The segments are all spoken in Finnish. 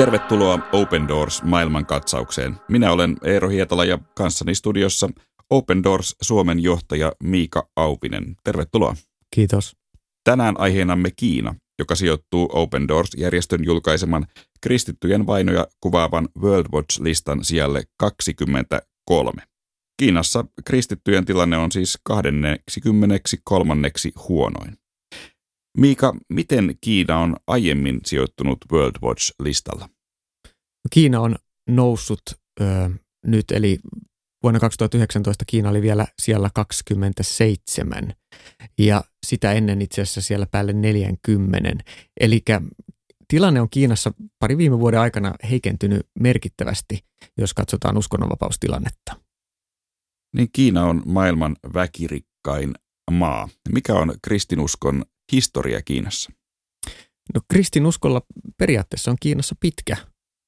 Tervetuloa Open Doors maailmankatsaukseen. Minä olen Eero Hietala ja kanssani studiossa Open Doors Suomen johtaja Miika Aupinen. Tervetuloa. Kiitos. Tänään aiheenamme Kiina, joka sijoittuu Open Doors-järjestön julkaiseman kristittyjen vainoja kuvaavan World Watch-listan sijalle 23. Kiinassa kristittyjen tilanne on siis 23. huonoin. Miika, miten Kiina on aiemmin sijoittunut World Watch-listalla? Kiina on noussut ö, nyt, eli vuonna 2019 Kiina oli vielä siellä 27 ja sitä ennen itse asiassa siellä päälle 40. Eli tilanne on Kiinassa pari viime vuoden aikana heikentynyt merkittävästi, jos katsotaan uskonnonvapaustilannetta. Niin Kiina on maailman väkirikkain maa. Mikä on kristinuskon historia Kiinassa? No kristinuskolla periaatteessa on Kiinassa pitkä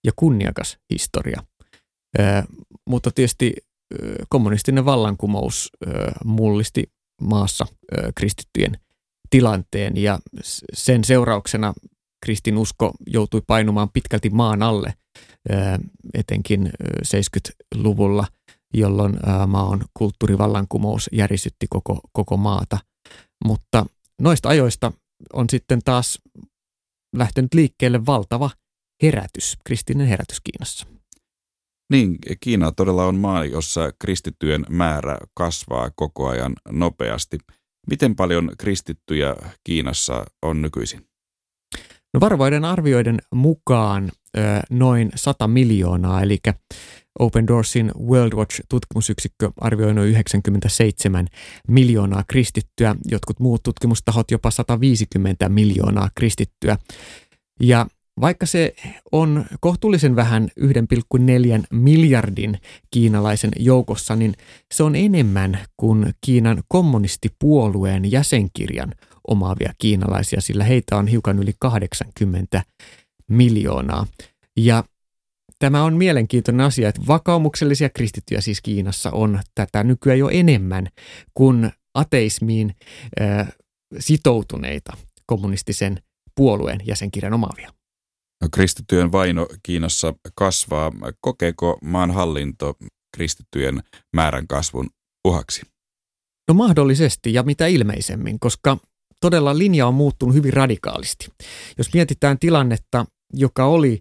ja kunniakas historia. Ö, mutta tietysti ö, kommunistinen vallankumous ö, mullisti maassa ö, kristittyjen tilanteen ja sen seurauksena kristinusko joutui painumaan pitkälti maan alle, ö, etenkin 70-luvulla, jolloin ö, maan kulttuurivallankumous järisytti koko, koko maata. Mutta noista ajoista on sitten taas lähtenyt liikkeelle valtava herätys, kristillinen herätys Kiinassa. Niin, Kiina todella on maa, jossa kristittyjen määrä kasvaa koko ajan nopeasti. Miten paljon kristittyjä Kiinassa on nykyisin? No varovaiden arvioiden mukaan noin 100 miljoonaa, eli Open Doorsin World Watch-tutkimusyksikkö arvioi noin 97 miljoonaa kristittyä, jotkut muut tutkimustahot jopa 150 miljoonaa kristittyä. Ja vaikka se on kohtuullisen vähän 1,4 miljardin kiinalaisen joukossa, niin se on enemmän kuin Kiinan kommunistipuolueen jäsenkirjan omaavia kiinalaisia, sillä heitä on hiukan yli 80 miljoonaa. Ja Tämä on mielenkiintoinen asia, että vakaumuksellisia kristittyjä siis Kiinassa on tätä nykyään jo enemmän kuin ateismiin äh, sitoutuneita kommunistisen puolueen jäsenkirjan omaavia. No, kristittyjen vaino Kiinassa kasvaa. Kokeeko maan hallinto kristittyjen määrän kasvun uhaksi? No mahdollisesti ja mitä ilmeisemmin, koska todella linja on muuttunut hyvin radikaalisti. Jos mietitään tilannetta joka oli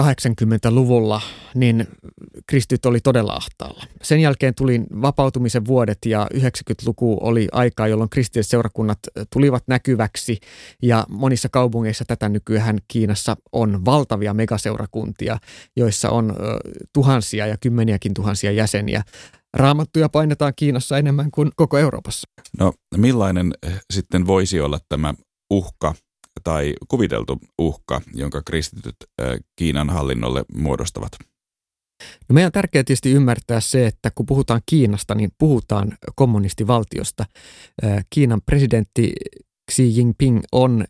80-luvulla, niin kristit oli todella ahtaalla. Sen jälkeen tuli vapautumisen vuodet ja 90-luku oli aikaa, jolloin kristilliset seurakunnat tulivat näkyväksi ja monissa kaupungeissa tätä nykyään Kiinassa on valtavia megaseurakuntia, joissa on tuhansia ja kymmeniäkin tuhansia jäseniä. Raamattuja painetaan Kiinassa enemmän kuin koko Euroopassa. No millainen eh, sitten voisi olla tämä uhka tai kuviteltu uhka, jonka kristityt Kiinan hallinnolle muodostavat? No meidän on tärkeää tietysti ymmärtää se, että kun puhutaan Kiinasta, niin puhutaan kommunistivaltiosta. Kiinan presidentti Xi Jinping on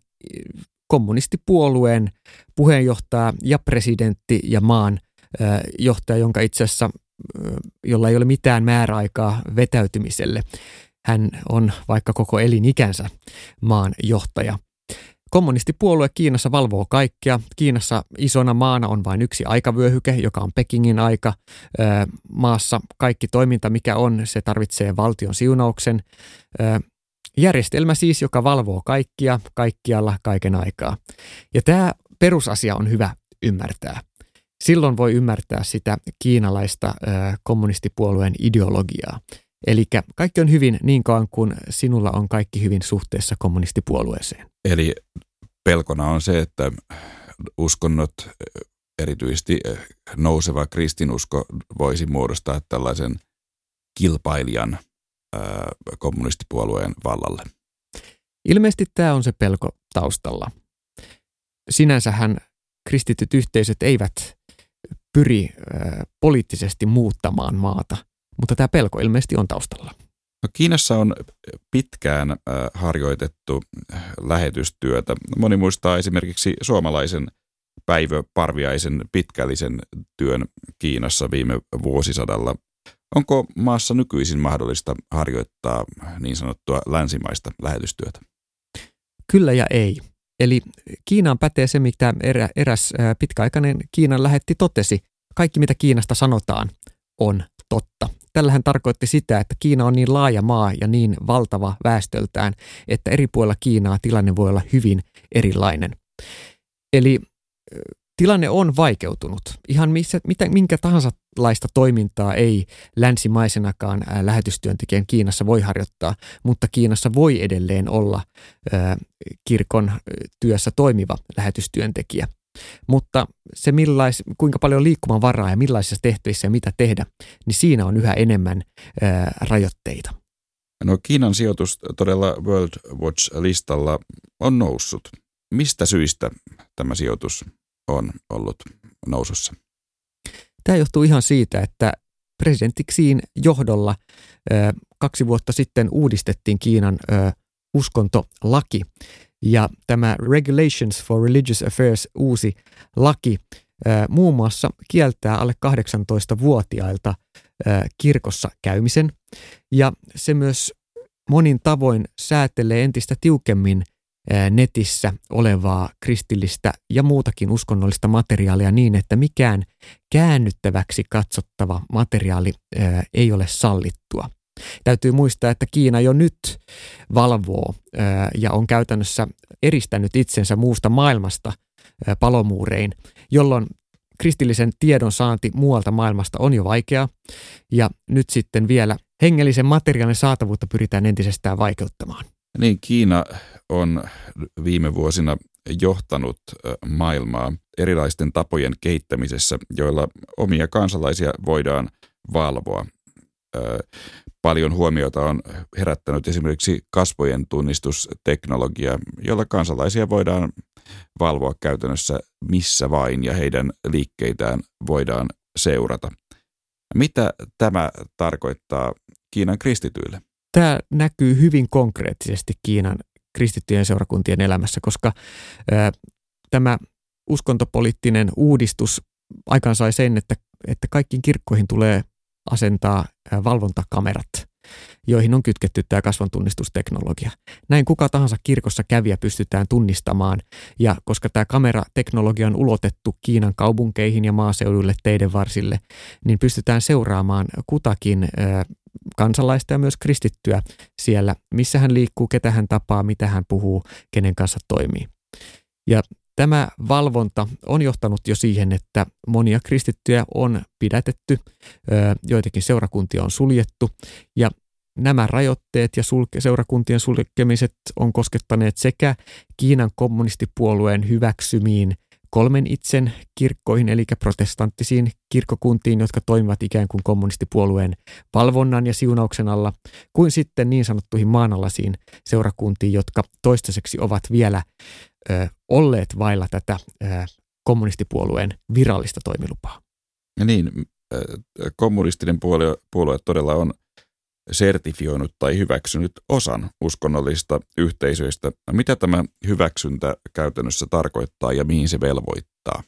kommunistipuolueen puheenjohtaja ja presidentti ja maan johtaja, jonka itse asiassa, jolla ei ole mitään määräaikaa vetäytymiselle. Hän on vaikka koko elinikänsä maan johtaja – Kommunistipuolue Kiinassa valvoo kaikkea. Kiinassa isona maana on vain yksi aikavyöhyke, joka on Pekingin aika. Maassa kaikki toiminta, mikä on, se tarvitsee valtion siunauksen. Järjestelmä siis, joka valvoo kaikkia, kaikkialla, kaiken aikaa. Ja tämä perusasia on hyvä ymmärtää. Silloin voi ymmärtää sitä kiinalaista kommunistipuolueen ideologiaa. Eli kaikki on hyvin niin kauan kuin sinulla on kaikki hyvin suhteessa kommunistipuolueeseen. Eli pelkona on se, että uskonnot, erityisesti nouseva kristinusko, voisi muodostaa tällaisen kilpailijan kommunistipuolueen vallalle. Ilmeisesti tämä on se pelko taustalla. Sinänsähän kristityt yhteisöt eivät pyri poliittisesti muuttamaan maata – mutta tämä pelko ilmeisesti on taustalla. No Kiinassa on pitkään äh, harjoitettu lähetystyötä. Moni muistaa esimerkiksi suomalaisen Päivö Parviaisen pitkällisen työn Kiinassa viime vuosisadalla. Onko maassa nykyisin mahdollista harjoittaa niin sanottua länsimaista lähetystyötä? Kyllä ja ei. Eli Kiinaan pätee se, mitä erä, eräs pitkäaikainen Kiinan lähetti totesi. Kaikki, mitä Kiinasta sanotaan, on totta. Tällähän tarkoitti sitä, että Kiina on niin laaja maa ja niin valtava väestöltään, että eri puolilla Kiinaa tilanne voi olla hyvin erilainen. Eli tilanne on vaikeutunut. Ihan missä, mitä, minkä tahansa laista toimintaa ei länsimaisenakaan lähetystyöntekijän Kiinassa voi harjoittaa, mutta Kiinassa voi edelleen olla kirkon työssä toimiva lähetystyöntekijä. Mutta se millais, kuinka paljon liikkumavaraa ja millaisissa tehtävissä ja mitä tehdä, niin siinä on yhä enemmän ää, rajoitteita. No Kiinan sijoitus todella World Watch-listalla on noussut. Mistä syistä tämä sijoitus on ollut nousussa? Tämä johtuu ihan siitä, että presidentti Xiin johdolla kaksi vuotta sitten uudistettiin Kiinan uskontolaki. Ja tämä Regulations for Religious Affairs uusi laki muun muassa kieltää alle 18-vuotiailta kirkossa käymisen. Ja se myös monin tavoin säätelee entistä tiukemmin netissä olevaa kristillistä ja muutakin uskonnollista materiaalia niin, että mikään käännyttäväksi katsottava materiaali ei ole sallittua. Täytyy muistaa, että Kiina jo nyt valvoo ja on käytännössä eristänyt itsensä muusta maailmasta palomuurein, jolloin kristillisen tiedon saanti muualta maailmasta on jo vaikeaa ja nyt sitten vielä hengellisen materiaalin saatavuutta pyritään entisestään vaikeuttamaan. Niin, Kiina on viime vuosina johtanut maailmaa erilaisten tapojen kehittämisessä, joilla omia kansalaisia voidaan valvoa. Paljon huomiota on herättänyt esimerkiksi kasvojen tunnistusteknologia, jolla kansalaisia voidaan valvoa käytännössä missä vain ja heidän liikkeitään voidaan seurata. Mitä tämä tarkoittaa Kiinan kristityille? Tämä näkyy hyvin konkreettisesti Kiinan kristittyjen seurakuntien elämässä, koska ää, tämä uskontopoliittinen uudistus aikaansai sen, että, että kaikkiin kirkkoihin tulee asentaa valvontakamerat, joihin on kytketty tämä kasvontunnistusteknologia. Näin kuka tahansa kirkossa kävijä pystytään tunnistamaan, ja koska tämä kamerateknologia on ulotettu Kiinan kaupunkeihin ja maaseudulle teiden varsille, niin pystytään seuraamaan kutakin kansalaista ja myös kristittyä siellä, missä hän liikkuu, ketä hän tapaa, mitä hän puhuu, kenen kanssa toimii. Ja tämä valvonta on johtanut jo siihen, että monia kristittyjä on pidätetty, joitakin seurakuntia on suljettu ja nämä rajoitteet ja sulke, seurakuntien sulkemiset on koskettaneet sekä Kiinan kommunistipuolueen hyväksymiin kolmen itsen kirkkoihin, eli protestanttisiin kirkkokuntiin, jotka toimivat ikään kuin kommunistipuolueen valvonnan ja siunauksen alla, kuin sitten niin sanottuihin maanalaisiin seurakuntiin, jotka toistaiseksi ovat vielä ö, olleet vailla tätä ö, kommunistipuolueen virallista toimilupaa. Ja niin, kommunistinen puolue, puolue todella on sertifioinut tai hyväksynyt osan uskonnollista yhteisöistä. Mitä tämä hyväksyntä käytännössä tarkoittaa ja mihin se velvoittaa?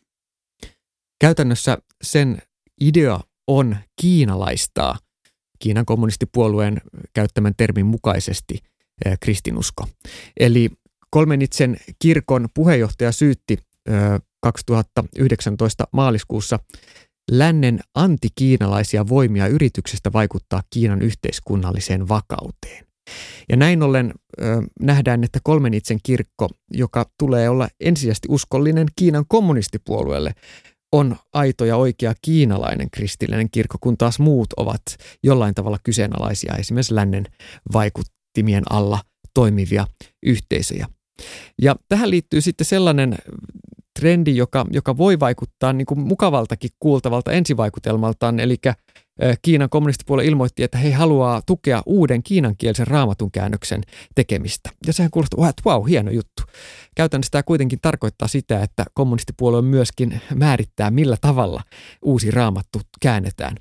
Käytännössä sen idea on kiinalaistaa Kiinan kommunistipuolueen käyttämän termin mukaisesti eh, kristinusko. Eli kolmenitsen kirkon puheenjohtaja syytti 2019 maaliskuussa lännen antikiinalaisia voimia yrityksestä vaikuttaa Kiinan yhteiskunnalliseen vakauteen. Ja näin ollen ö, nähdään, että kolmen itsen kirkko, joka tulee olla ensisijaisesti uskollinen Kiinan kommunistipuolueelle, on aito ja oikea kiinalainen kristillinen kirkko, kun taas muut ovat jollain tavalla kyseenalaisia, esimerkiksi lännen vaikuttimien alla toimivia yhteisöjä. Ja tähän liittyy sitten sellainen trendi, joka, joka voi vaikuttaa niin kuin mukavaltakin kuultavalta ensivaikutelmaltaan, eli Kiinan kommunistipuolue ilmoitti, että he haluaa tukea uuden kiinankielisen raamatun käännöksen tekemistä. Ja sehän kuulostaa, että wow, hieno juttu. Käytännössä tämä kuitenkin tarkoittaa sitä, että kommunistipuolue myöskin määrittää, millä tavalla uusi raamattu käännetään.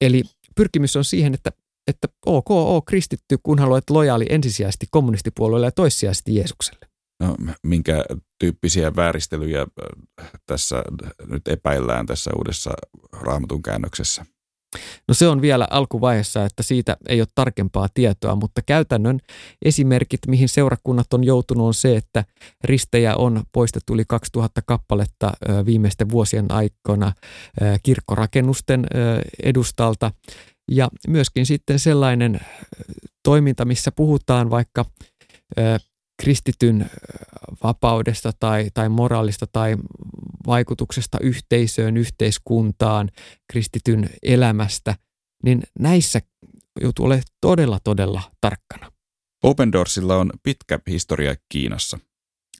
Eli pyrkimys on siihen, että että ok, ok, kristitty, kun haluat lojaali ensisijaisesti kommunistipuolueelle ja toissijaisesti Jeesukselle. No, minkä tyyppisiä vääristelyjä tässä nyt epäillään tässä uudessa raamatun käännöksessä? No se on vielä alkuvaiheessa, että siitä ei ole tarkempaa tietoa, mutta käytännön esimerkit, mihin seurakunnat on joutunut, on se, että ristejä on poistettu yli 2000 kappaletta viimeisten vuosien aikana kirkkorakennusten edustalta. Ja myöskin sitten sellainen toiminta, missä puhutaan vaikka kristityn vapaudesta tai, tai moraalista tai vaikutuksesta yhteisöön, yhteiskuntaan, kristityn elämästä, niin näissä joutuu olemaan todella, todella tarkkana. Open Doorsilla on pitkä historia Kiinassa.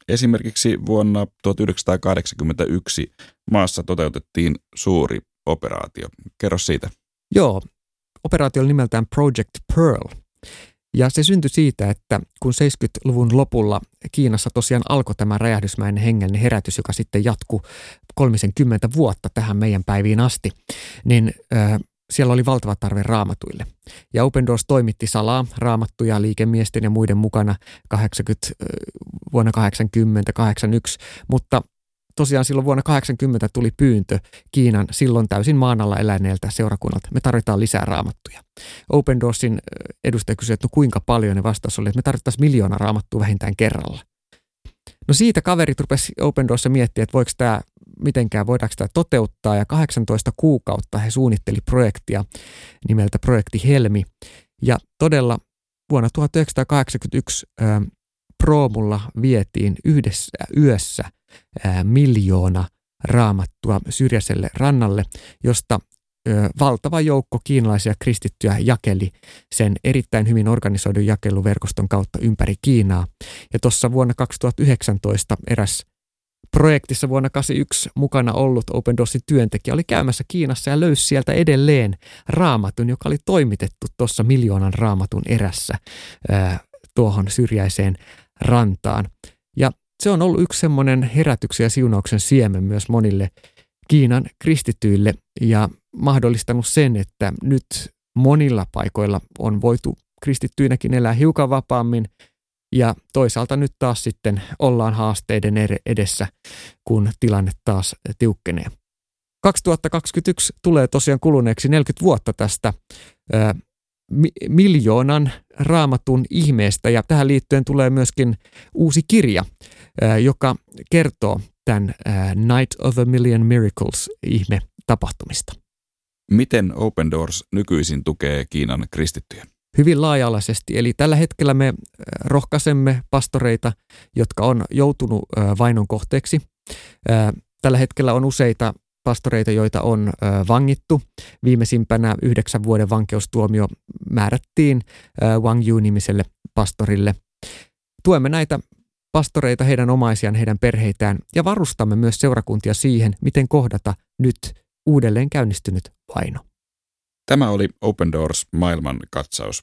Esimerkiksi vuonna 1981 maassa toteutettiin suuri operaatio. Kerro siitä. Joo, operaatio oli nimeltään Project Pearl. Ja se syntyi siitä, että kun 70-luvun lopulla Kiinassa tosiaan alkoi tämä räjähdysmäinen hengellinen herätys, joka sitten jatkuu 30 vuotta tähän meidän päiviin asti, niin äh, siellä oli valtava tarve raamatuille. Ja Open Doors toimitti salaa raamattuja liikemiesten ja muiden mukana 80, vuonna 80, 81, mutta tosiaan silloin vuonna 80 tuli pyyntö Kiinan silloin täysin maan alla eläneeltä seurakunnalta. Me tarvitaan lisää raamattuja. Open Doorsin edustaja kysyi, että no kuinka paljon ne vastaus oli, että me tarvittaisiin miljoona raamattua vähintään kerralla. No siitä kaverit rupesi Open Doorssa miettiä, että voiko tämä mitenkään, voidaanko tämä toteuttaa ja 18 kuukautta he suunnitteli projektia nimeltä Projekti Helmi. Ja todella vuonna 1981 ää, Proomulla vietiin yhdessä yössä miljoona raamattua syrjäiselle rannalle, josta valtava joukko kiinalaisia kristittyjä jakeli sen erittäin hyvin organisoidun jakeluverkoston kautta ympäri Kiinaa. Ja tuossa vuonna 2019 eräs projektissa vuonna 1981 mukana ollut Open Doorsin työntekijä oli käymässä Kiinassa ja löysi sieltä edelleen raamatun, joka oli toimitettu tuossa miljoonan raamatun erässä tuohon syrjäiseen rantaan. Ja se on ollut yksi semmoinen herätyksen ja siunauksen siemen myös monille Kiinan kristityille ja mahdollistanut sen, että nyt monilla paikoilla on voitu kristittyinäkin elää hiukan vapaammin ja toisaalta nyt taas sitten ollaan haasteiden edessä, kun tilanne taas tiukkenee. 2021 tulee tosiaan kuluneeksi 40 vuotta tästä miljoonan raamatun ihmeestä ja tähän liittyen tulee myöskin uusi kirja, joka kertoo tämän Night of a Million Miracles ihme tapahtumista. Miten Open Doors nykyisin tukee Kiinan kristittyjä? Hyvin laaja-alaisesti. Eli tällä hetkellä me rohkaisemme pastoreita, jotka on joutunut vainon kohteeksi. Tällä hetkellä on useita pastoreita, joita on vangittu. Viimeisimpänä yhdeksän vuoden vankeustuomio määrättiin Wang Yu-nimiselle pastorille. Tuemme näitä pastoreita, heidän omaisiaan, heidän perheitään ja varustamme myös seurakuntia siihen, miten kohdata nyt uudelleen käynnistynyt vaino. Tämä oli Open Doors maailman katsaus.